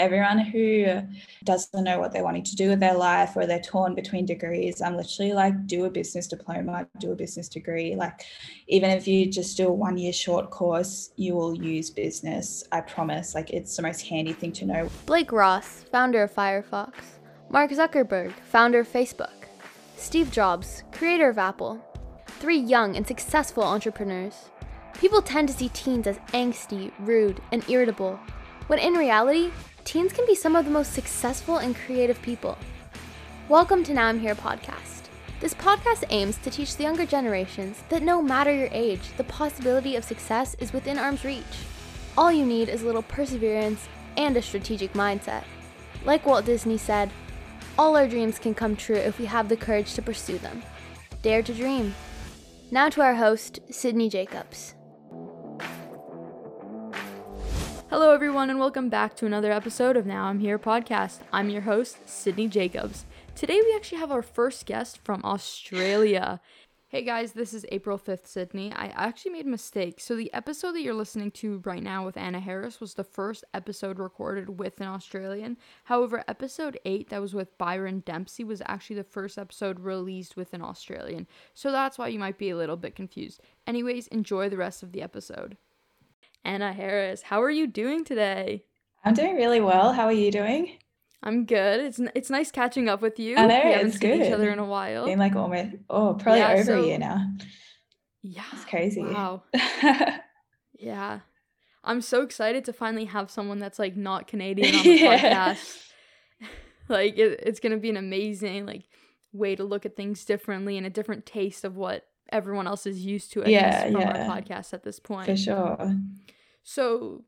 everyone who doesn't know what they're wanting to do with their life or they're torn between degrees, I'm literally like, do a business diploma, do a business degree. Like, even if you just do a one year short course, you will use business. I promise. Like, it's the most handy thing to know. Blake Ross, founder of Firefox. Mark Zuckerberg, founder of Facebook. Steve Jobs, creator of Apple. Three young and successful entrepreneurs. People tend to see teens as angsty, rude, and irritable, when in reality, teens can be some of the most successful and creative people. Welcome to Now I'm Here podcast. This podcast aims to teach the younger generations that no matter your age, the possibility of success is within arm's reach. All you need is a little perseverance and a strategic mindset. Like Walt Disney said, all our dreams can come true if we have the courage to pursue them. Dare to dream. Now to our host, Sydney Jacobs. Hello, everyone, and welcome back to another episode of Now I'm Here podcast. I'm your host, Sydney Jacobs. Today, we actually have our first guest from Australia. Hey guys, this is April 5th, Sydney. I actually made a mistake. So, the episode that you're listening to right now with Anna Harris was the first episode recorded with an Australian. However, episode 8 that was with Byron Dempsey was actually the first episode released with an Australian. So, that's why you might be a little bit confused. Anyways, enjoy the rest of the episode. Anna Harris. How are you doing today? I'm doing really well. How are you doing? I'm good. It's it's nice catching up with you. I know we it's good. Each other in a while. Been like almost oh probably yeah, over so, a year now. Yeah, it's crazy. Wow. yeah, I'm so excited to finally have someone that's like not Canadian on the yeah. podcast. like it, it's gonna be an amazing like way to look at things differently and a different taste of what everyone else is used to it yeah, from yeah. our podcast at this point. For sure. So,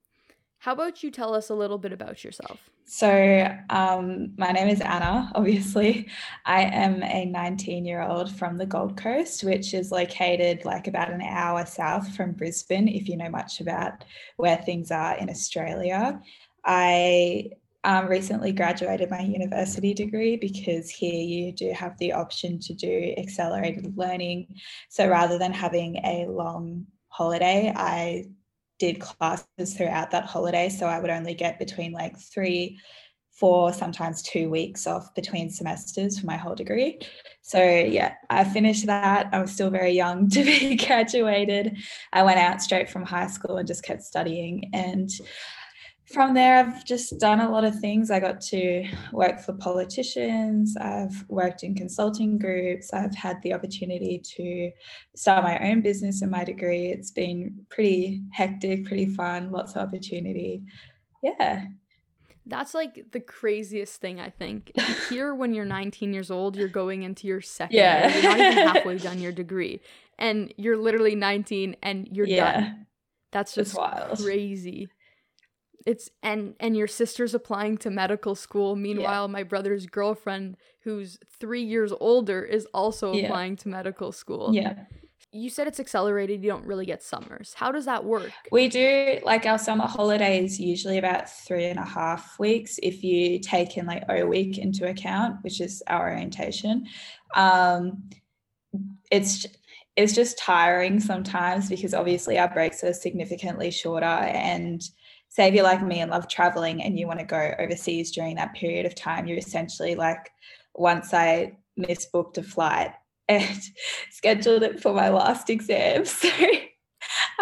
how about you tell us a little bit about yourself? So, um, my name is Anna, obviously. I am a 19 year old from the Gold Coast, which is located like about an hour south from Brisbane, if you know much about where things are in Australia. I um, recently graduated my university degree because here you do have the option to do accelerated learning. So rather than having a long holiday, I did classes throughout that holiday. So I would only get between like three, four, sometimes two weeks off between semesters for my whole degree. So yeah, I finished that. I was still very young to be graduated. I went out straight from high school and just kept studying. And from there, I've just done a lot of things. I got to work for politicians, I've worked in consulting groups, I've had the opportunity to start my own business in my degree. It's been pretty hectic, pretty fun, lots of opportunity. Yeah. That's like the craziest thing, I think. Here, when you're 19 years old, you're going into your second yeah. year. You're not even halfway done your degree. And you're literally 19 and you're yeah. done. That's just wild. crazy it's and and your sister's applying to medical school. Meanwhile yeah. my brother's girlfriend who's three years older is also yeah. applying to medical school. Yeah. You said it's accelerated. You don't really get summers. How does that work? We do like our summer holidays usually about three and a half weeks if you take in like o week into account which is our orientation. Um it's it's just tiring sometimes because obviously our breaks are significantly shorter and say if you're like me and love traveling and you want to go overseas during that period of time, you're essentially like, once I misbooked a flight and scheduled it for my last exam. So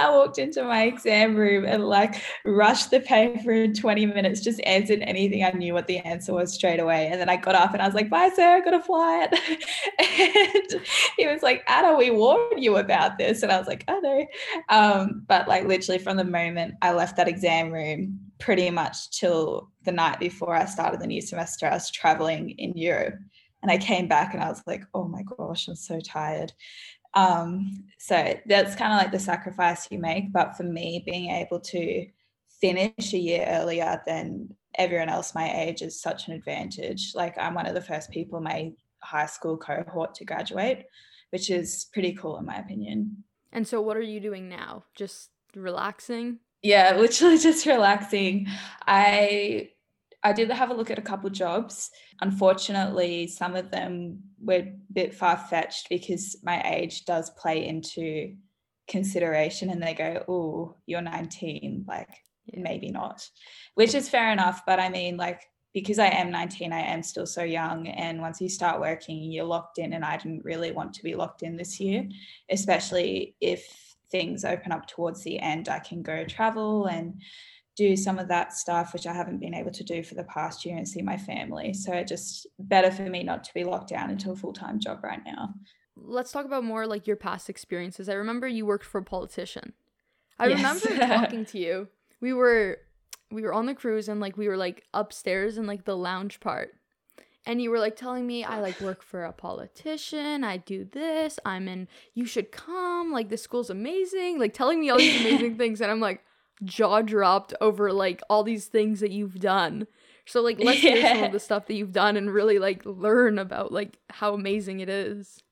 I walked into my exam room and like rushed the paper in 20 minutes, just answered anything I knew what the answer was straight away. And then I got up and I was like, bye, sir, I got a flight. and he was like, Anna, we warned you about this. And I was like, I know. Um, but like literally from the moment I left that exam room, pretty much till the night before I started the new semester, I was traveling in Europe. And I came back and I was like, oh my gosh, I'm so tired. Um, so that's kind of like the sacrifice you make. But for me, being able to finish a year earlier than everyone else my age is such an advantage. Like I'm one of the first people in my high school cohort to graduate, which is pretty cool in my opinion. And so what are you doing now? Just relaxing? Yeah, literally just relaxing. I I did have a look at a couple jobs. Unfortunately, some of them were a bit far fetched because my age does play into consideration and they go, Oh, you're 19. Like, maybe not, which is fair enough. But I mean, like, because I am 19, I am still so young. And once you start working, you're locked in. And I didn't really want to be locked in this year, especially if things open up towards the end. I can go travel and do some of that stuff, which I haven't been able to do for the past year and see my family. So it just better for me not to be locked down into a full time job right now. Let's talk about more like your past experiences. I remember you worked for a politician. I yes. remember talking to you. We were we were on the cruise and like we were like upstairs in like the lounge part. And you were like telling me I like work for a politician, I do this, I'm in you should come, like this school's amazing, like telling me all these amazing things and I'm like jaw dropped over like all these things that you've done. So like let's yeah. hear some of the stuff that you've done and really like learn about like how amazing it is.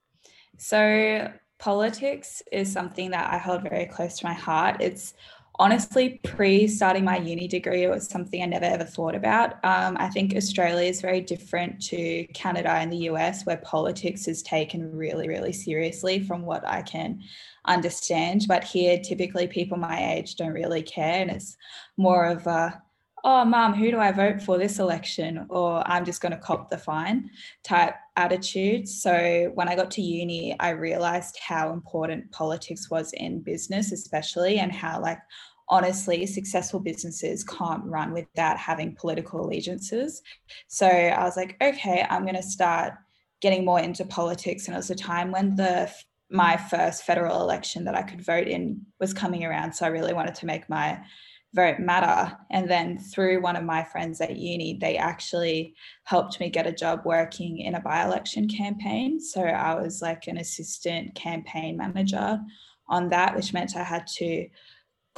So politics is something that I hold very close to my heart. It's honestly pre starting my uni degree it was something i never ever thought about. Um, i think australia is very different to canada and the us where politics is taken really really seriously from what i can understand. But here typically people my age don't really care and it's more of a oh, mom, who do I vote for this election? Or I'm just going to cop the fine type attitude. So when I got to uni, I realized how important politics was in business, especially, and how, like, honestly, successful businesses can't run without having political allegiances. So I was like, okay, I'm going to start getting more into politics. And it was a time when the my first federal election that I could vote in was coming around. So I really wanted to make my vote matter. And then through one of my friends at uni, they actually helped me get a job working in a by election campaign. So I was like an assistant campaign manager on that, which meant I had to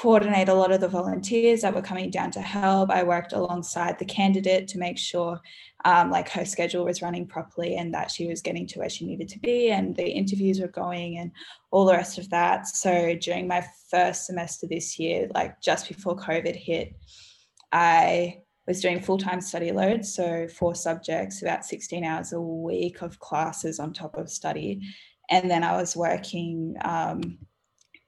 coordinate a lot of the volunteers that were coming down to help. I worked alongside the candidate to make sure um, like her schedule was running properly and that she was getting to where she needed to be and the interviews were going and all the rest of that. So during my first semester this year, like just before COVID hit, I was doing full-time study load, so four subjects, about 16 hours a week of classes on top of study. And then I was working um,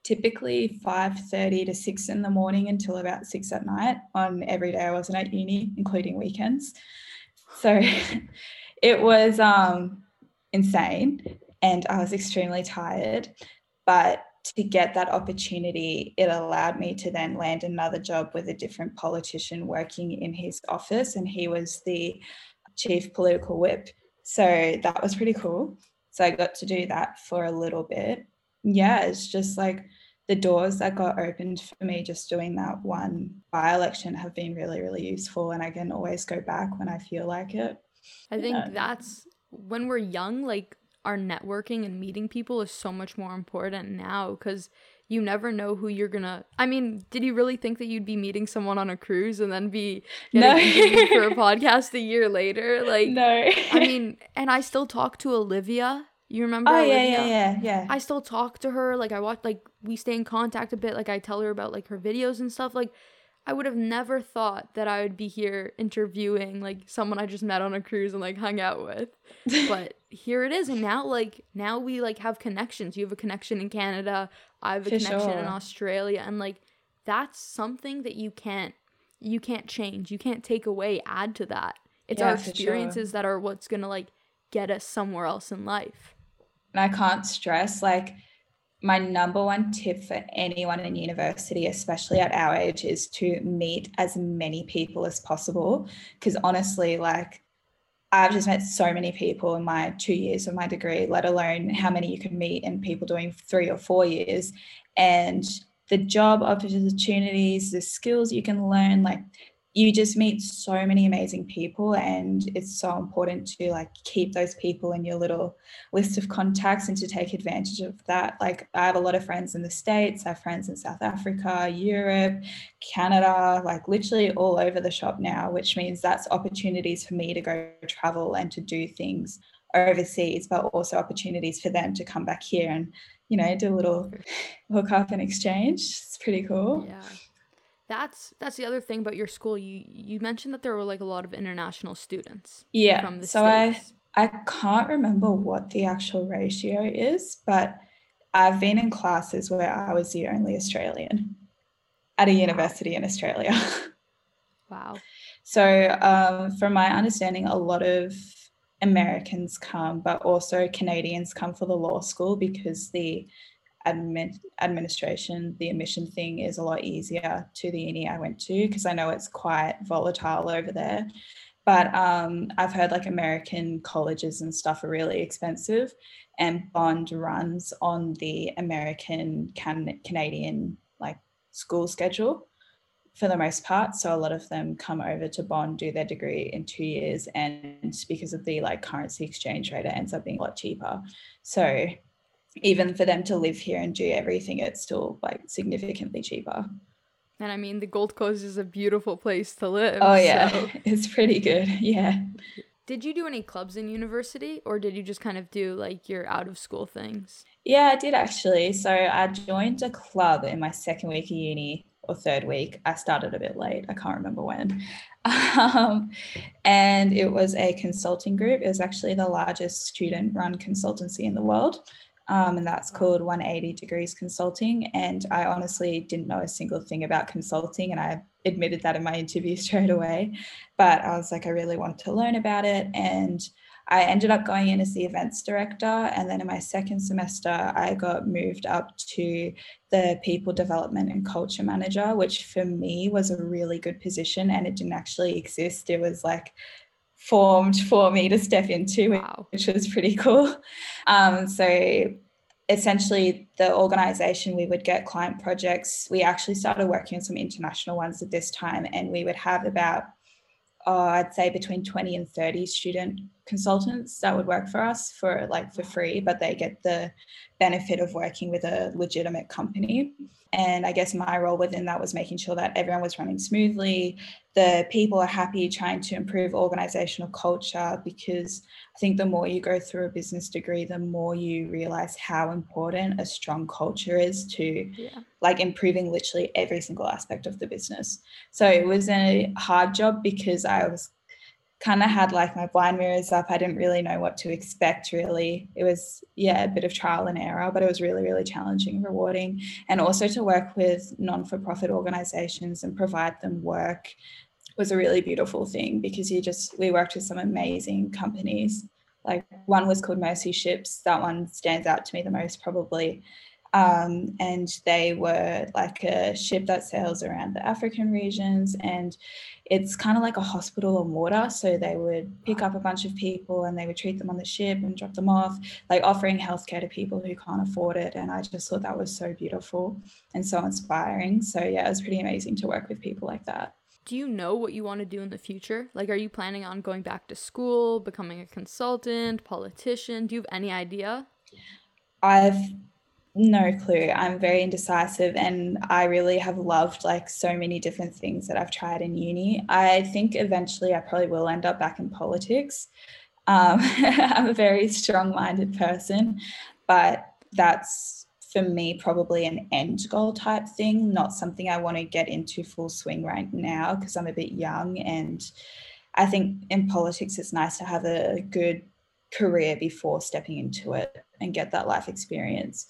typically 5.30 to 6 in the morning until about 6 at night on every day I wasn't at uni, including weekends. So it was um, insane and I was extremely tired. But to get that opportunity, it allowed me to then land another job with a different politician working in his office, and he was the chief political whip. So that was pretty cool. So I got to do that for a little bit Mm. yeah, it's just like the doors that got opened for me just doing that one by election have been really, really useful. And I can always go back when I feel like it. I think yeah. that's when we're young, like our networking and meeting people is so much more important now because you never know who you're gonna i mean did you really think that you'd be meeting someone on a cruise and then be no. for a podcast a year later like no i mean and i still talk to olivia you remember? Oh yeah, yeah, uh, yeah, yeah. I still talk to her. Like I watch, like we stay in contact a bit. Like I tell her about like her videos and stuff. Like I would have never thought that I would be here interviewing like someone I just met on a cruise and like hung out with. but here it is, and now like now we like have connections. You have a connection in Canada. I have a For connection sure. in Australia, and like that's something that you can't you can't change. You can't take away. Add to that. It's yeah, our experiences sure. that are what's gonna like get us somewhere else in life and I can't stress like my number one tip for anyone in university, especially at our age, is to meet as many people as possible. Because honestly, like I've just met so many people in my two years of my degree, let alone how many you can meet in people doing three or four years. And the job opportunities, the skills you can learn, like you just meet so many amazing people and it's so important to like keep those people in your little list of contacts and to take advantage of that. Like i have a lot of friends in the states i have friends in south africa europe canada like literally all over the shop now which means that's opportunities for me to go travel and to do things overseas but also opportunities for them to come back here and you know do a little hook up and exchange. It's pretty cool. Yeah that's that's the other thing about your school. You you mentioned that there were like a lot of international students. Yeah. From the so States. I I can't remember what the actual ratio is, but I've been in classes where I was the only Australian. at a university in Australia. Wow. So, um, from my understanding, a lot of Americans come, but also Canadians come for the law school because the admin, administration, the admission thing is a lot easier to the uni I went to because I know it's quite volatile over there. But um, I've heard like American colleges and stuff are really expensive, and Bond runs on the American can- Canadian like school schedule for the most part. So a lot of them come over to Bond, do their degree in two years, and because of the like currency exchange rate, it ends up being a lot cheaper. So even for them to live here and do everything, it's still like significantly cheaper. And I mean, the Gold Coast is a beautiful place to live. Oh yeah, so- it's pretty good. Yeah. Did you do any clubs in university or did you just kind of do like your out of school things? Yeah, I did actually. So I joined a club in my second week of uni or third week. I started a bit late. I can't remember when. Um, and it was a consulting group. It was actually the largest student run consultancy in the world. Um, and that's called 180 Degrees Consulting. And I honestly didn't know a single thing about consulting, and I admitted that in my interview straight away. But I was like, I really wanted to learn about it. And I ended up going in as the events director. And then in my second semester, I got moved up to the people development and culture manager, which for me was a really good position. And it didn't actually exist. It was like formed for me to step into, Wow. which was pretty cool. Um, so essentially, the organization, we would get client projects. We actually started working on some international ones at this time, and we would have about, uh, I'd say, between 20 and 30 student consultants that would work for us for like for free, but they get the benefit of working with a legitimate company. And I guess my role within that was making sure that everyone was running smoothly, the people are happy, trying to improve organizational culture because I think the more you go through a business degree, the more you realize how important a strong culture is to Yeah. like improving literally every single aspect of the business. So it was a hard job because I was kind of had like my blind mirrors up. I didn't really know what to expect really. It was yeah, a bit of trial and error, but it was really really challenging, rewarding and also to work with non-for-profit organizations and provide them work was a really beautiful thing because you just we worked with some amazing companies. Like one was called Mercy Ships. That one stands out to me the most probably. Um, and they were like a ship that sails around the African regions, and it's kind of like a hospital on water. So they would pick up a bunch of people and they would treat them on the ship and drop them off, like offering healthcare to people who can't afford it. And I just thought that was so beautiful and so inspiring. So yeah, it was pretty amazing to work with people like that. Do you know what you want to do in the future? Like, are you planning on going back to school, becoming a consultant, politician? Do you have any idea? I've no clue. I'm very indecisive and I really have loved like so many different things that I've tried in uni. I think eventually I probably will end up back in politics. Um, I'm a very strong minded person, but that's for me probably an end goal type thing, not something I want to get into full swing right now because I'm a bit young. And I think in politics, it's nice to have a good career before stepping into it and get that life experience.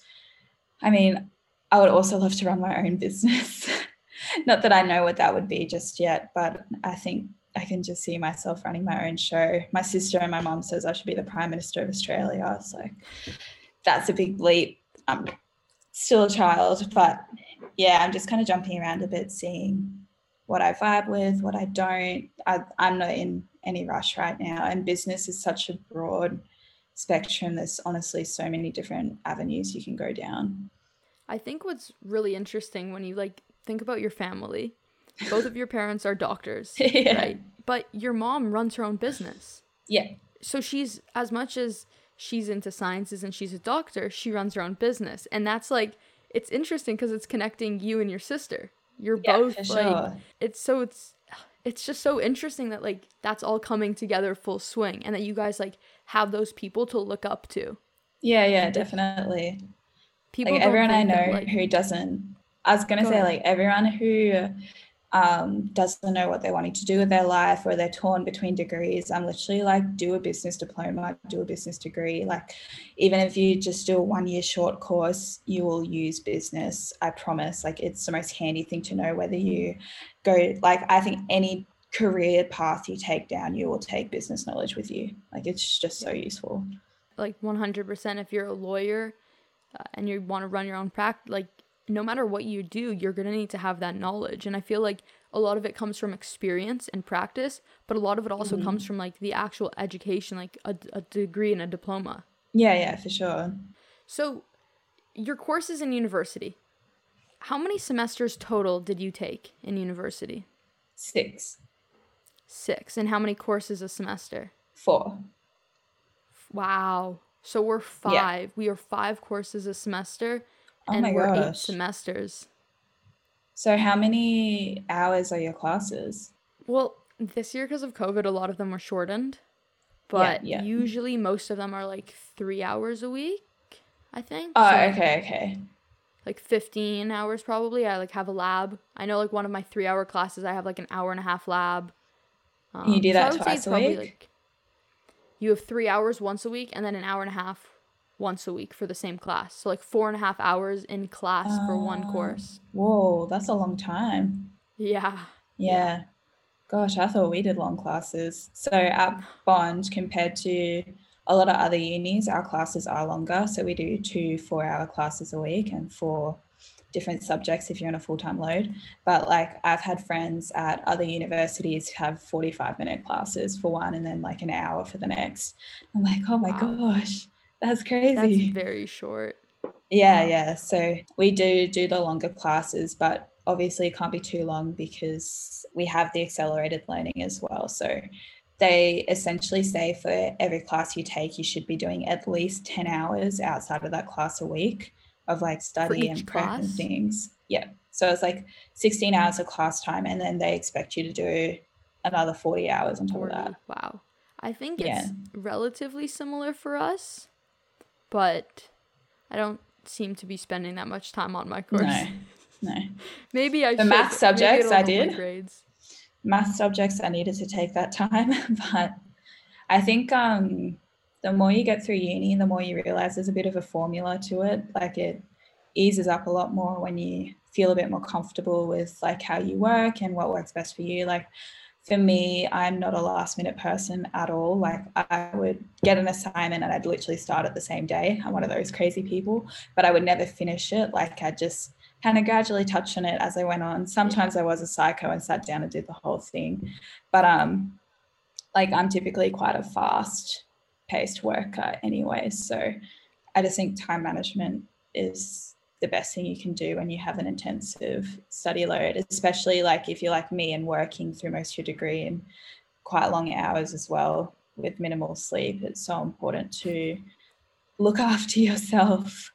I mean, I would also love to run my own business. Not that I know what that would be just yet, but I think I can just see myself running my own show. My sister and my mom says I should be the Prime Minister of Australia. So that's a big leap. I'm still a child, but yeah, I'm just kind of jumping around a bit, seeing what I vibe with, what I don't. I, I'm not in any rush right now. And business is such a broad spectrum. There's honestly so many different avenues you can go down. I think what's really interesting when you like think about your family, both of your parents are doctors, Yeah. right? But your mom runs her own business. Yeah. So she's as much as she's into sciences and she's a doctor, she runs her own business. And that's like it's interesting because it's connecting you and your sister. You're Yeah, both like sure. it's so it's it's just so interesting that like that's all coming together full swing and that you guys like have those people to look up to. Yeah, yeah, definitely. People like everyone I know like, who doesn't I was gonna Go say ahead. like everyone who um, doesn't know what they're wanting to do with their life or they're torn between degrees, I'm literally like, do a business diploma, do a business degree. Like, even if you just do a one year short course, you will use business. I promise. Like, it's the most handy thing to know whether you go, like, I think any career path you take down, you will take business knowledge with you. Like, it's just so useful. Like, 100%. If you're a lawyer uh, and you want to run your own practice, like, no matter what you do, you're going to need to have that knowledge. And I feel like a lot of it comes from experience and practice, but a lot of it also mm-hmm. comes from like the actual education, like a, a degree and a diploma. Yeah, yeah, for sure. So, your courses in university, how many semesters total did you take in university? Six. Six. And how many courses a semester? Four. Wow. So we're five. Yeah. We are five courses a semester Oh and we're gosh. eight semesters. So, how many hours are your classes? Well, this year, because of COVID, a lot of them were shortened, but yeah, yeah. usually most of them are like three hours a week, I think. Oh, so, okay, okay. Like 15 hours probably. I like have a lab. I know like one of my three hour classes, I have like an hour and a half lab. Um, you do that so twice a week? Like, you have three hours once a week and then an hour and a half once a week for the same class. So like four and a half hours in class for one ah, course. Whoa, that's a long time. Yeah. Yeah. Gosh, I thought we did long classes. So at Bond, compared to a lot of other unis, our classes are longer. So we do two four hour classes a week and four different subjects if you're on a full-time load but like i've had friends at other universities have 45 minute classes for one and then like an hour for the next i'm like oh my wow. gosh that's crazy. That's very short. Yeah, yeah. So we do do the longer classes, but obviously it can't be too long because we have the accelerated learning as well. So they essentially say for every class you take, you should be doing at least 10 hours outside of that class a week of like study and prep class? and things. Yeah. So it's like 16 hours of class time, and then they expect you to do another 40 hours on top 40. of that. Wow. I think it's relatively similar for us but I don't seem to be spending that much time on my course. No, no. Maybe I the should. math subjects I did. Grades. Math subjects I needed to take that time, but I think um, the more you get through uni, the more you realize there's a bit of a formula to it. Like it eases up a lot more when you feel a bit more comfortable with like how you work and what works best for you. Like for me, I'm not a last minute person at all. Like I would get an assignment and I'd literally start it the same day. I'm one of those crazy people, but I would never finish it. Like I just kind of gradually touch on it as I went on. Sometimes I was a psycho and sat down and did the whole thing. But um like I'm typically quite a fast paced worker anyway. So I just think time management is the best thing you can do when you have an intensive study load, especially like if you're like me and working through most of your degree in quite long hours as well with minimal sleep. It's so important to look after yourself.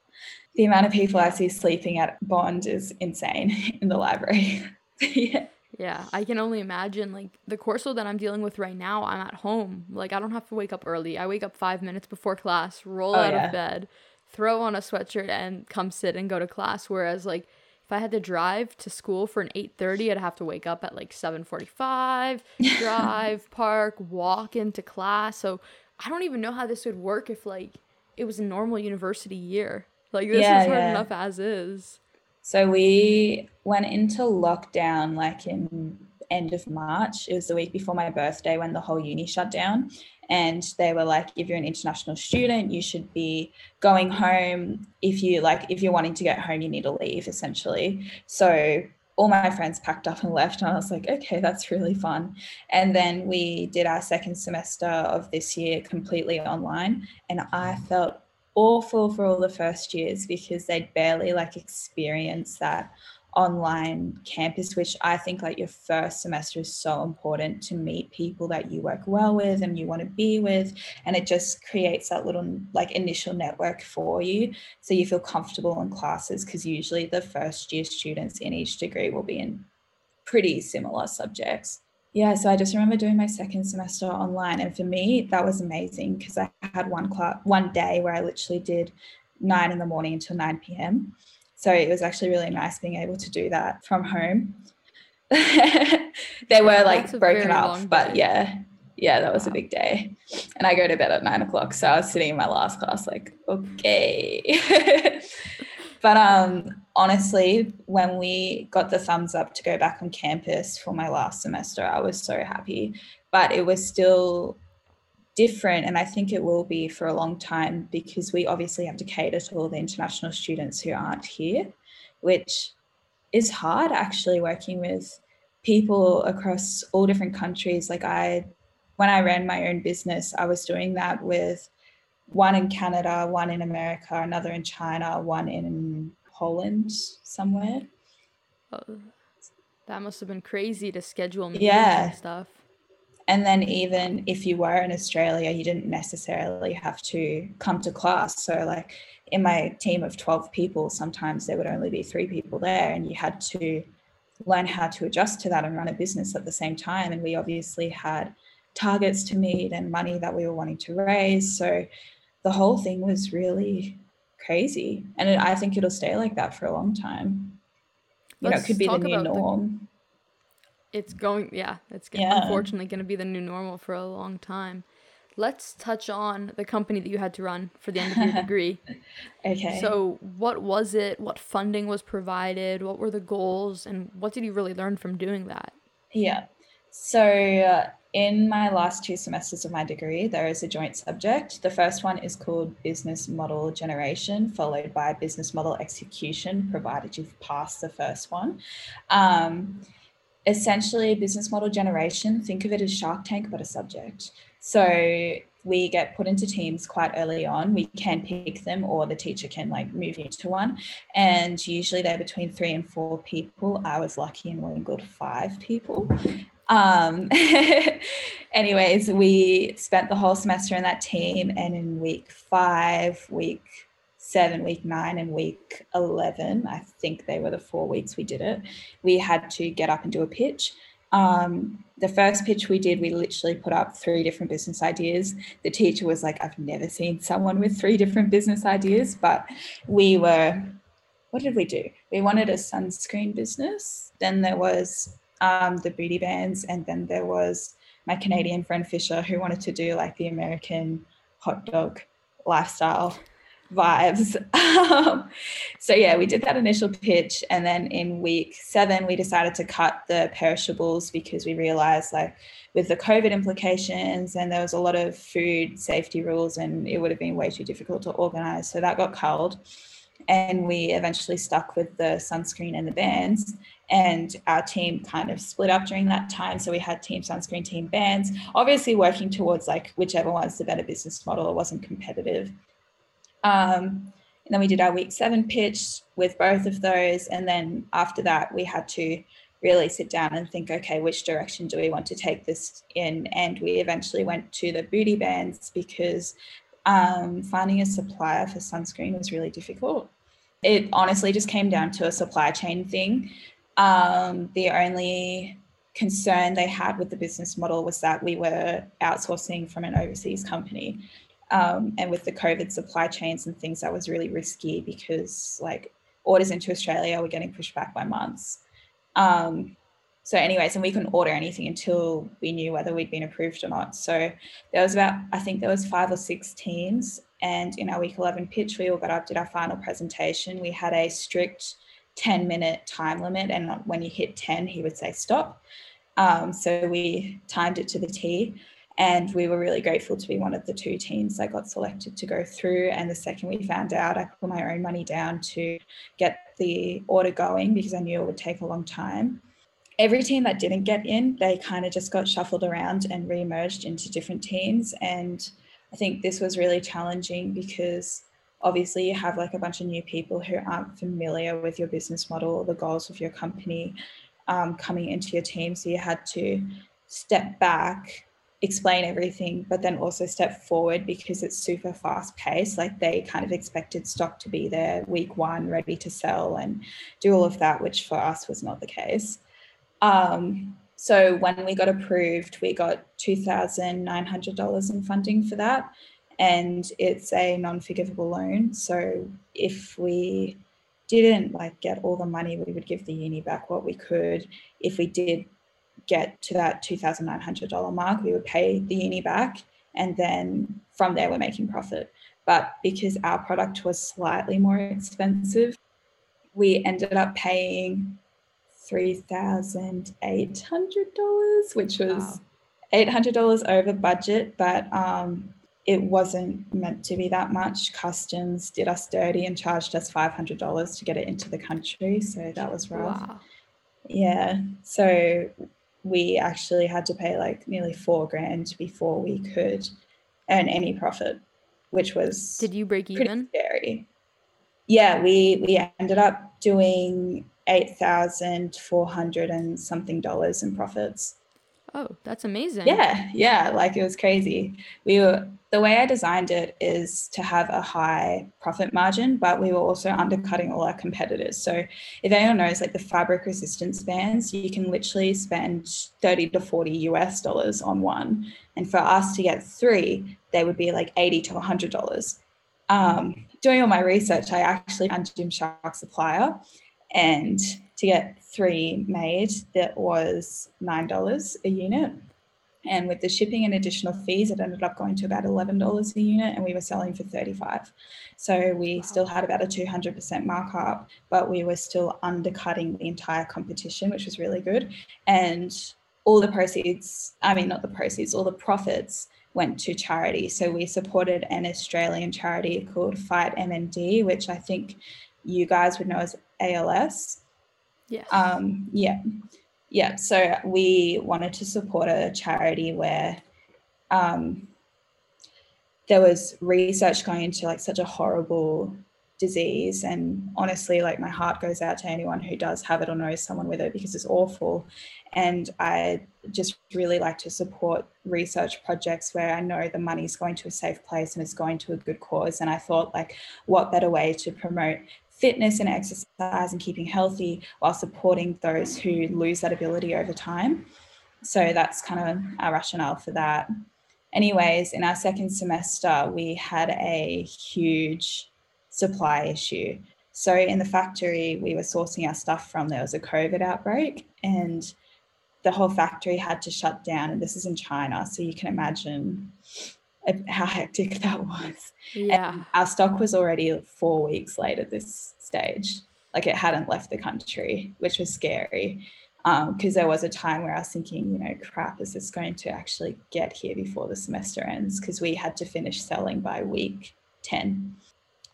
The amount of people I see sleeping at Bond is insane in the library. yeah. Yeah, I can only imagine like the course load that I'm dealing with right now. I'm at home. Like I don't have to wake up early. I wake up 5 minutes before class, roll oh, out yeah. of bed, throw on a sweatshirt and come sit and go to class whereas like if I had to drive to school for an 8:30, I'd have to wake up at like 7:45, drive, park, walk into class. So I don't even know how this would work if like it was a normal university year. Like this yeah, is hard yeah. enough as is. So we went into lockdown like in end of March. It was the week before my birthday when the whole uni shut down. And they were like if you're an international student you should be going home. If you like if you're wanting to get home you need to leave essentially. So all my friends packed up and left and i was like okay that's really fun. And then we did our second semester of this year completely online and i felt awful for all the first years because they'd barely like experience that online campus which i think like your first semester is so important to meet people that you work well with and you want to be with and it just creates that little like initial network for you. So you feel comfortable in classes because usually the first year students in each degree will be in pretty similar subjects yeah so i just remember doing my second semester online and for me that was amazing because i had one class one day where i literally did 9 in the morning until 9 p.m so it was actually really nice being able to do that from home. they were like broken up, but yeah, yeah, that was wow. a big day. And I go to bed at nine o'clock. So I was sitting in my last class, like, okay. but um honestly, when we got the thumbs up to go back on campus for my last semester, I was so happy. But it was still different and I think it will be for a long time because we obviously have to cater to all the international students who aren't here, which is hard actually working with people across all different countries. Like I when I ran my own business, I was doing that with one in Canada, one in America, another in China, one in Holland somewhere. Oh, that must have been crazy to schedule meetings yeah. and stuff. And then even if you were in Australia, you didn't necessarily have to come to class. So like in my team of 12 people, sometimes there would only be three people there and you had to learn how to adjust to that and run a business at the same time. And we obviously had targets to meet and money that we were wanting to raise. So the whole thing was really crazy. And it, I think it'll stay like that for a long time. You Let's know, it could be the new norm. The, it's going, yeah, it's yeah. unfortunately going to be the new normal for a long time. Let's touch on the company that you had to run for the end of your degree. okay. So, what was it? What funding was provided? What were the goals? And what did you really learn from doing that? Yeah. So, uh, in my last two semesters of my degree, there is a joint subject. The first one is called Business Model Generation, followed by Business Model Execution, provided you've passed the first one. Um, essentially, business model generation, think of it as Shark Tank, but a subject. So we get put into teams quite early on. We can pick them, or the teacher can like move you to one. And usually they're between three and four people. I was lucky and only got five people. Um, anyways, we spent the whole semester in that team, and in week five, week seven, week nine, and week 11, I think they were the four weeks we did it, we had to get up and do a pitch. Um, the first pitch we did, we literally put up three different business ideas. The teacher was like, I've never seen someone with three different business ideas, but we were, what did we do? We wanted a sunscreen business. Then there was um, the booty bands, and then there was my Canadian friend Fisher who wanted to do like the American hot dog lifestyle vibes. Um, so yeah, we did that initial pitch, and then in week seven, we decided to cut the perishables because we realized like with the COVID implications, and there was a lot of food safety rules, and it would have been way too difficult to organize. So that got culled and we eventually stuck with the sunscreen and the bands. And our team kind of split up during that time. So we had team sunscreen team bands obviously working towards like whichever was the better business model. It wasn't competitive. Um, and then we did our week seven pitch with both of those. And then after that we had to really sit down and think okay which direction do we want to take this in? And we eventually went to the booty bands because um, finding a supplier for sunscreen was really difficult. It honestly just came down to a supply chain thing. Um, the only concern they had with the business model was that we were outsourcing from an overseas company. Um, and with the COVID supply chains and things, that was really risky because like orders into Australia were getting pushed back by months. Um, so anyways and we couldn't order anything until we knew whether we'd been approved or not. So there was about i think there was five or six teams and in our week 11 pitch we all got up did our final presentation. We had a strict 10 minute time limit and when you hit 10 he would say stop. Um, so we timed it to the t and we were really grateful to be one of the two teams that got selected to go through. And the second we found out i put my own money down to get the order going because i knew it would take a long time every team that didn't get in, they kind of just got shuffled around and re-emerged into different teams. And I think this was really challenging because obviously you have like a bunch of new people who aren't familiar with your business model or the goals of your company um, coming into your team. So you had to step back, explain everything, but then also step forward because it's super fast paced. Like they kind of expected stock to be there week one, ready to sell and do all of that, which for us was not the case. Um, so when we got approved, we got $2,900 in funding for that. And it's a non forgivable loan. So if we didn't like get all the money, we would give the uni back what we could. If we did get to that $2,900 mark, we would pay the uni back. And then from there, we're making profit. But because our product was slightly more expensive, we ended up paying $3,800, which was wow. $800 over budget, but um, it wasn't meant to be that much. Customs did us dirty and charged us $500 to get it into the country. So that was rough. Wow. Yeah. So we actually had to pay like nearly four grand before we could earn any profit, which was. Did you break even? Scary. Yeah, we we ended up doing eight thousand four hundred and something dollars in profits. Oh, that's amazing. Yeah, yeah, like it was crazy. We were the way I designed it is to have a high profit margin, but we were also undercutting all our competitors. So if anyone knows like the fabric resistance bands, you can literally spend 30 to 40 US dollars on one. And for us to get three, they would be like 80 to 100 dollars. Um, doing all my research, I actually found Gymshark supplier and to get three made, that was $9 a unit. And with the shipping and additional fees, it ended up going to about $11 a unit, and we were selling for 35 So we wow. still had about a 200% markup, but we were still undercutting the entire competition, which was really good. And all the proceeds, I mean, not the proceeds, all the profits went to charity. So we supported an Australian charity called Fight MND, which I think you guys would know as ALS. Yeah. Um, yeah. Yeah. So we wanted to support a charity where um, there was research going into like such a horrible disease and honestly like my heart goes out to anyone who does have it or knows someone with it because it's awful and i just really like to support research projects where i know the money's going to a safe place and it's going to a good cause and i thought like what better way to promote fitness and exercise and keeping healthy while supporting those who lose that ability over time. So that's kind of our rationale for that. Anyways, in our second semester, we had a huge supply issue. So in the factory, we were sourcing our stuff from, there was a COVID outbreak and the whole factory had to shut down. And this is in China. So you can imagine how hectic that was. Yeah. And our stock was already four weeks late at this stage. Like it hadn't left the country, which was scary. Because um, there was a time where I was thinking, you know, crap, is this going to actually get here before the semester ends? Because we had to finish selling by week 10.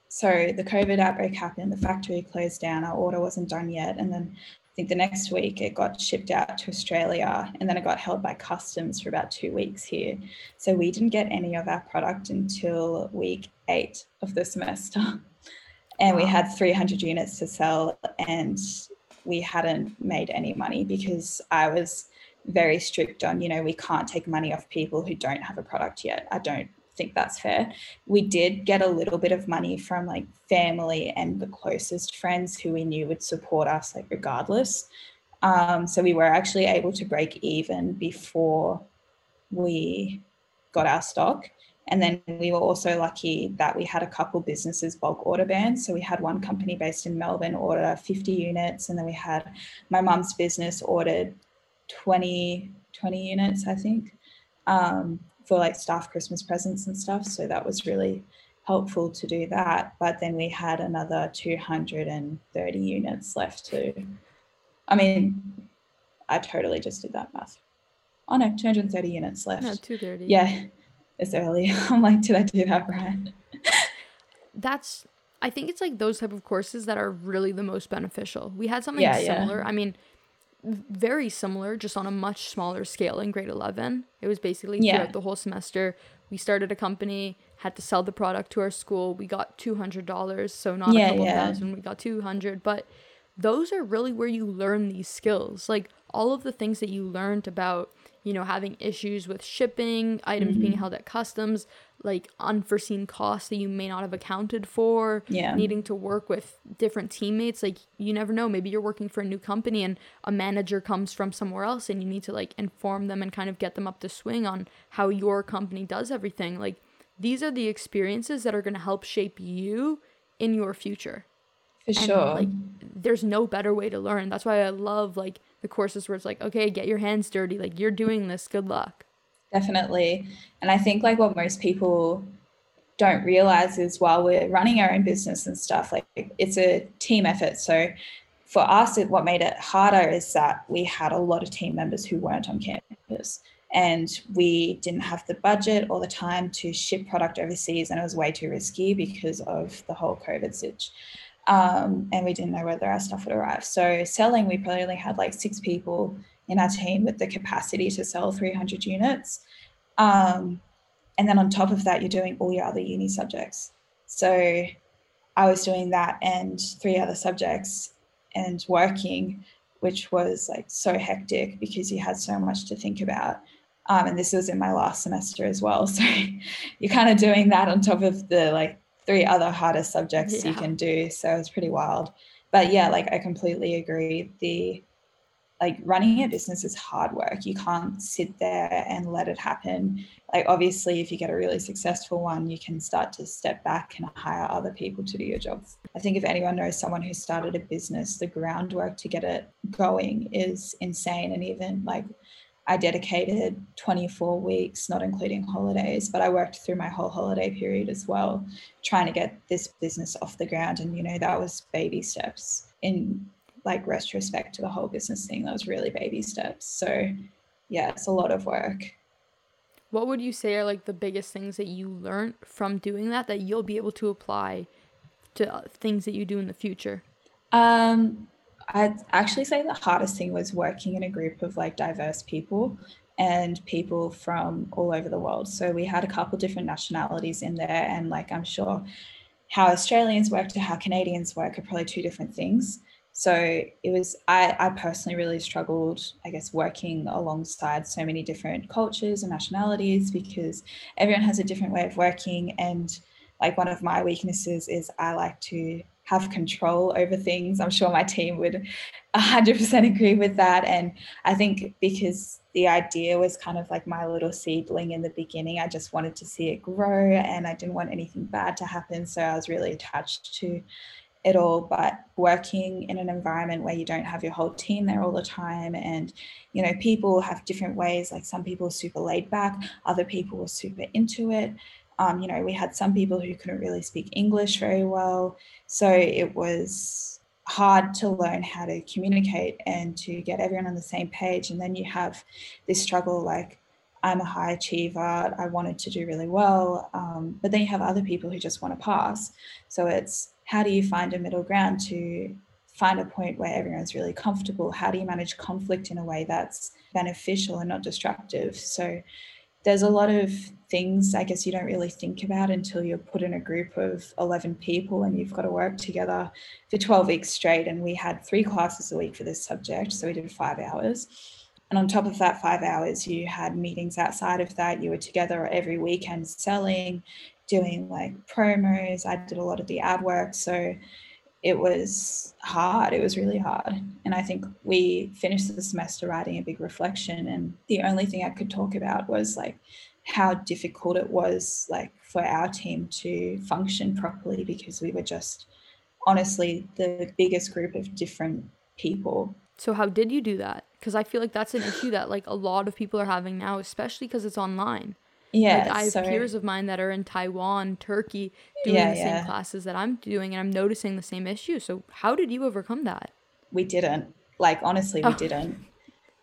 So the COVID outbreak happened, the factory closed down, our order wasn't done yet. And then think the next week it got shipped out to Australia and then it got held by customs for about two weeks here. So we didn't get any of our product until week eight of the semester. And wow. we had 300 units to sell and we hadn't made any money because I was very strict on, you know, we can't take money off people who don't have a product yet. I don't think that's fair. We did get a little bit of money from like family and the closest friends who we knew would support us, like regardless. Um, so we were actually able to break even before we got our stock. And then we were also lucky that we had a couple businesses bulk order bands. So we had one company based in Melbourne order 50 units, and then we had my mum's business ordered 20, 20 units, I think. Um, for like staff Christmas presents and stuff. So that was really helpful to do that. But then we had another 230 units left to, I mean, I totally just did that math. Oh no, 230 units left. No, 230. Yeah, it's early. I'm like, did I do that right? That's, I think it's like those type of courses that are really the most beneficial. We had something yeah, similar. Yeah. I mean, very similar, just on a much smaller scale in grade 11. It was basically yeah. throughout the whole semester. We started a company, had to sell the product to our school. We got $200, so not yeah, a couple yeah. thousand, we got 200 But those are really where you learn these skills. Like all of the things that you learned about you know, having issues with shipping, items mm-hmm. being held at customs, like unforeseen costs that you may not have accounted for, yeah. needing to work with different teammates. Like, you never know. Maybe you're working for a new company and a manager comes from somewhere else and you need to like inform them and kind of get them up to swing on how your company does everything. Like, these are the experiences that are going to help shape you in your future. For and, sure. Like there's no better way to learn. That's why I love like the courses where it's like, okay, get your hands dirty. Like you're doing this. Good luck. Definitely. And I think like what most people don't realize is while we're running our own business and stuff, like it's a team effort. So for us, it, what made it harder is that we had a lot of team members who weren't on campus and we didn't have the budget or the time to ship product overseas and it was way too risky because of the whole covid situation um, and we didn't know whether our stuff would arrive. So selling we probably only had like six people in our team with the capacity to sell 300 units. Um, and then on top of that you're doing all your other uni subjects. So i was doing that and three other subjects and working which was like so hectic because you had so much to think about. Um, and this was in my last semester as well. So you're kind of doing that on top of the like three other hardest subjects yeah. you can do. So it's pretty wild. But yeah, like I completely agree. The like running a business is hard work. You can't sit there and let it happen. Like obviously if you get a really successful one, you can start to step back and hire other people to do your jobs. I think if anyone knows someone who started a business, the groundwork to get it going is insane. And even like I dedicated 24 weeks, not including holidays, but I worked through my whole holiday period as well, trying to get this business off the ground. And, you know, that was baby steps in like retrospect to the whole business thing. That was really baby steps. So, yeah, it's a lot of work. What would you say are like the biggest things that you learned from doing that that you'll be able to apply to things that you do in the future? Um, I'd actually say the hardest thing was working in a group of like diverse people and people from all over the world. So we had a couple different nationalities in there, and like I'm sure how Australians work to how Canadians work are probably two different things. So it was I, I personally really struggled, I guess, working alongside so many different cultures and nationalities because everyone has a different way of working. And like one of my weaknesses is I like to have control over things. I'm sure my team would 100% agree with that. And I think because the idea was kind of like my little seedling in the beginning, I just wanted to see it grow and I didn't want anything bad to happen. So I was really attached to it all. But working in an environment where you don't have your whole team there all the time and, you know, people have different ways, like some people are super laid back, other people are super into it. Um, you know, we had some people who couldn't really speak English very well. So it was hard to learn how to communicate and to get everyone on the same page. And then you have this struggle like, I'm a high achiever, I wanted to do really well. Um, but then you have other people who just want to pass. So it's how do you find a middle ground to find a point where everyone's really comfortable? How do you manage conflict in a way that's beneficial and not destructive? So there's a lot of things I guess you don't really think about until you're put in a group of 11 people and you've got to work together for 12 weeks straight. And we had three classes a week for this subject. So we did five hours. And on top of that five hours, you had meetings outside of that. You were together every weekend selling, doing like promos. I did a lot of the ad work. So it was hard. It was really hard. And I think we finished the semester writing a big reflection. And the only thing I could talk about was like how difficult it was like for our team to function properly because we were just honestly the biggest group of different people. So how did you do that? Because I feel like that's an issue that like a lot of people are having now, especially because it's online. Yeah. Like, I have so, peers of mine that are in Taiwan, Turkey, doing yeah, the same yeah. classes that I'm doing, and I'm noticing the same issue. So, how did you overcome that? We didn't. Like, honestly, we oh. didn't.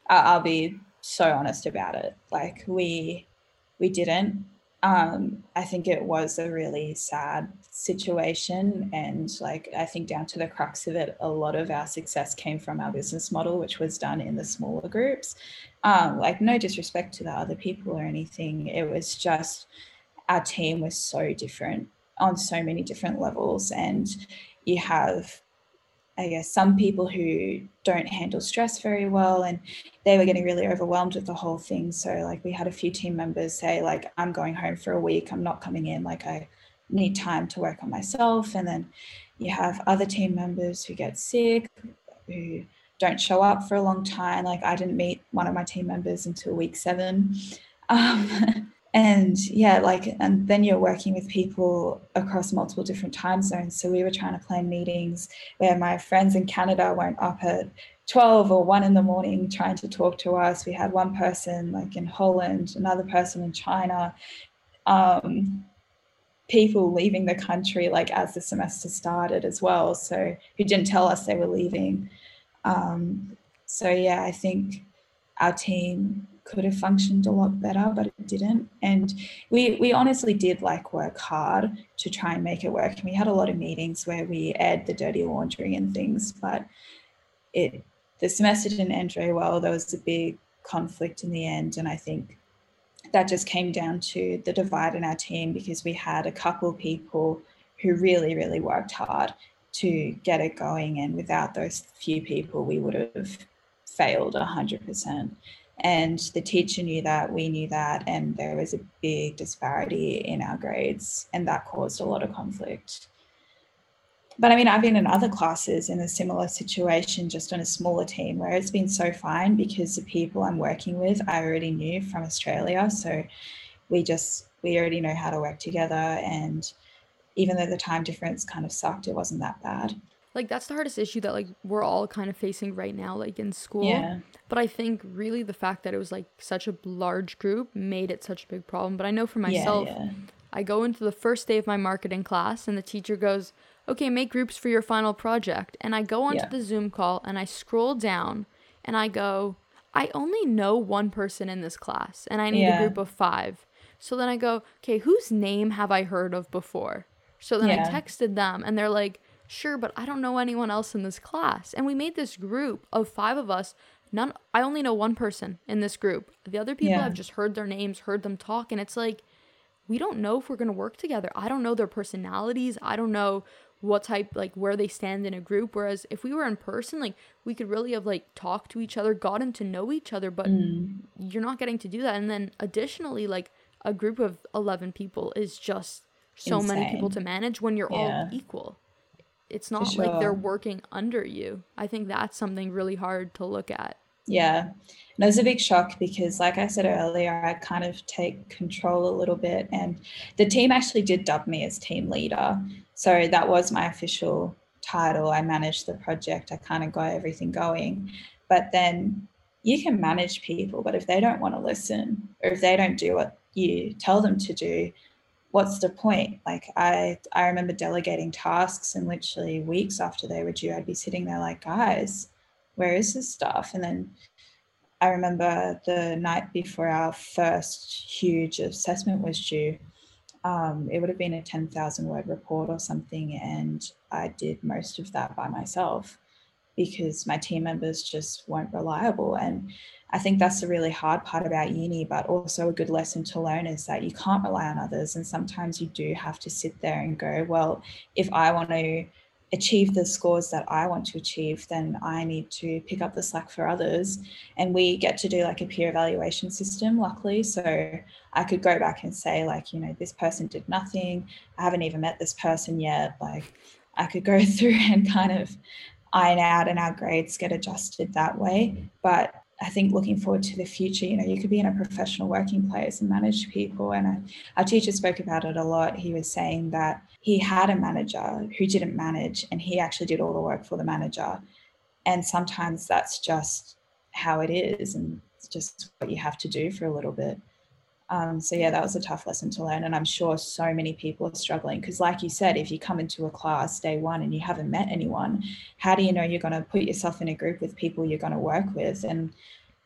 I'll be so honest about it. Like, we we didn't um, I think it was a really sad situation. And like, I think down to the crux of it, a lot of our success came from our business model, which was done in the smaller groups. Um, like, no disrespect to the other people or anything. It was just our team was so different on so many different levels. And you have I guess, some people who don't handle stress very well and they were getting really overwhelmed with the whole thing. So, like, we had a few team members say, like, I'm going home for a week, I'm not coming in, like, I need time to work on myself. And then you have other team members who get sick, who don't show up for a long time. Like, I didn't meet one of my team members until week seven. Um, and yeah, like, and then you're working with people across multiple different time zones. So we were trying to plan meetings where my friends in Canada weren't up at 12 or 1 in the morning trying to talk to us. We had one person like in Holland, another person in China, um, people leaving the country like as the semester started as well. So who didn't tell us they were leaving. Um, so yeah, I think our team could have functioned a lot better, but it didn't. And we we honestly did like work hard to try and make it work. And we had a lot of meetings where we aired the dirty laundry and things, but it the semester didn't end very well. There was a big conflict in the end, and I think that just came down to the divide in our team because we had a couple people who really, really worked hard to get it going, and without those few people, we would have failed 100%. And the teacher knew that, we knew that, and there was a big disparity in our grades, and that caused a lot of conflict. But I mean, I've been in other classes in a similar situation, just on a smaller team, where it's been so fine because the people I'm working with I already knew from Australia. So we just, we already know how to work together. And even though the time difference kind of sucked, it wasn't that bad like that's the hardest issue that like we're all kind of facing right now like in school. Yeah. but i think really the fact that it was like such a large group made it such a big problem. But i know for myself yeah, yeah. i go into the first day of my marketing class and the teacher goes okay make groups for your final project. And i go onto the zoom call and i scroll down and i go i only know one person in this class and i need a group of five. So then i go okay whose name have i heard of before? So then i texted them and they're like Sure, but I don't know anyone else in this class. And we made this group of five of us. None I only know one person in this group. The other people yeah. I've just heard their names, heard them talk, and it's like we don't know if we're going to work together. I don't know their personalities. I don't know what type like where they stand in a group whereas if we were in person like we could really have like talked to each other gotten to know each other but mm. you're not getting to do that and then additionally like a group of 11 people is just so Insane. many people to manage when you're yeah. all equal it's not sure. like they're working under you. I think that's something really hard to look at. Yeah. And it was a big shock because, like I said earlier, I kind of take control a little bit. And the team actually did dub me as team leader. So that was my official title. I managed the project, I kind of got everything going. But then you can manage people, but if they don't want to listen or if they don't do what you tell them to do, what's the point? Like I I remember delegating tasks and literally weeks after they were due, I'd be sitting there like, guys, where is this stuff? And then I remember the night before our first huge assessment was due, um, it would have been a 10,000 word report or something. And I did most of that by myself because my team members just weren't reliable. And I think that's the really hard part about uni, but also a good lesson to learn is that you can't rely on others. And sometimes you do have to sit there and go, well, if I want to achieve the scores that I want to achieve, then I need to pick up the slack for others. And we get to do like a peer evaluation system, luckily. So I could go back and say, like, you know, this person did nothing. I haven't even met this person yet. Like, I could go through and kind of iron out and our grades get adjusted that way. But I think looking forward to the future, you know, you could be in a professional working place and manage people. And uh, our teacher spoke about it a lot. He was saying that he had a manager who didn't manage and he actually did all the work for the manager. And sometimes that's just how it is. And it's just what you have to do for a little bit. Um, so yeah, that was a tough lesson to learn, and I'm sure so many people are struggling because, like you said, if you come into a class day one and you haven't met anyone, how do you know you're going to put yourself in a group with people you're going to work with? And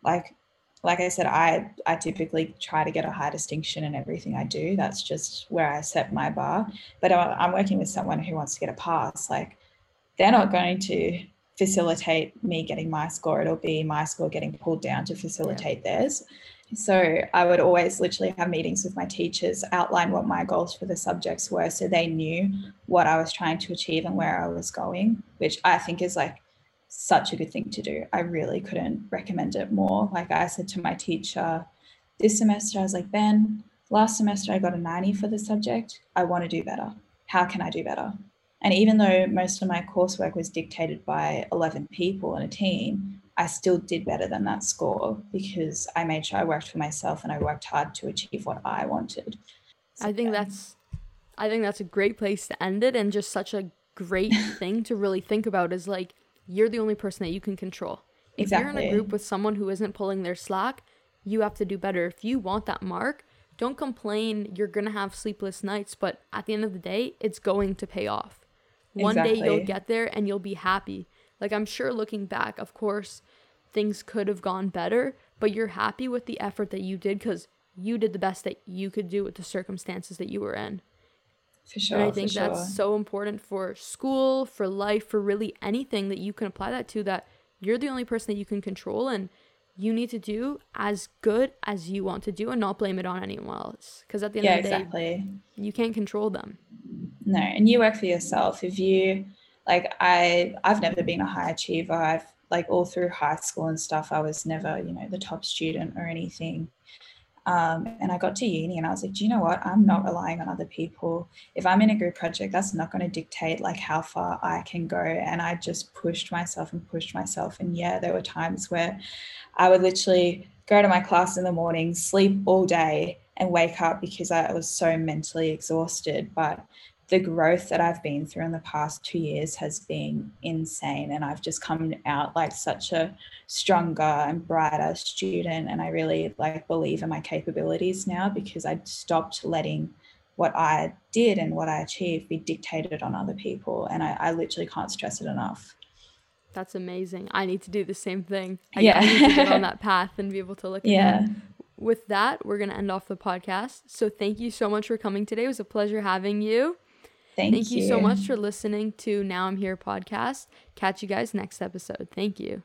like, like I said, I I typically try to get a high distinction in everything I do. That's just where I set my bar. But I'm working with someone who wants to get a pass. Like, they're not going to facilitate me getting my score. It'll be my score getting pulled down to facilitate yeah. theirs. So I would always literally have meetings with my teachers, outline what my goals for the subjects were so they knew what I was trying to achieve and where I was going, which I think is like such a good thing to do. I really couldn't recommend it more. Like I said to my teacher this semester, I was like, Ben, last semester I got a 90 for the subject. I want to do better. How can I do better? And even though most of my coursework was dictated by 11 people in a team, I still did better than that score because I made sure I worked for myself and I worked hard to achieve what I wanted. So, I think that's I think that's a great place to end it and just such a great thing to really think about is like you're the only person that you can control. If exactly. you're in a group with someone who isn't pulling their slack, you have to do better. If you want that mark, don't complain you're going to have sleepless nights, but at the end of the day, it's going to pay off. One exactly. day you'll get there and you'll be happy. Like I'm sure looking back, of course, things could have gone better, but you're happy with the effort that you did cuz you did the best that you could do with the circumstances that you were in. For sure. And I think that's sure. so important for school, for life, for really anything that you can apply that to that you're the only person that you can control and you need to do as good as you want to do and not blame it on anyone else. Because at the end yeah, of the day, exactly. day, you can't control them. No, and you work for yourself. If you like, I I've never been a high achiever. I've like all through high school and stuff. I was never you know the top student or anything. Um, and I got to uni and I was like, do you know what? I'm not relying on other people. If I'm in a group project, that's not going to dictate like how far I can go. And I just pushed myself and pushed myself. And yeah, there were times where I would literally go to my class in the morning, sleep all day, and wake up because I was so mentally exhausted. But the growth that I've been through in the past two years has been insane. And I've just come out like such a stronger and brighter student. And I really like believe in my capabilities now because I stopped letting what I did and what I achieved be dictated on other people. And I, I literally can't stress it enough. That's amazing. I need to do the same thing. I, yeah. I need to get on that path and be able to look at yeah. With that, we're going to end off the podcast. So thank you so much for coming today. It was a pleasure having you. Thank, Thank you. you so much for listening to Now I'm Here podcast. Catch you guys next episode. Thank you.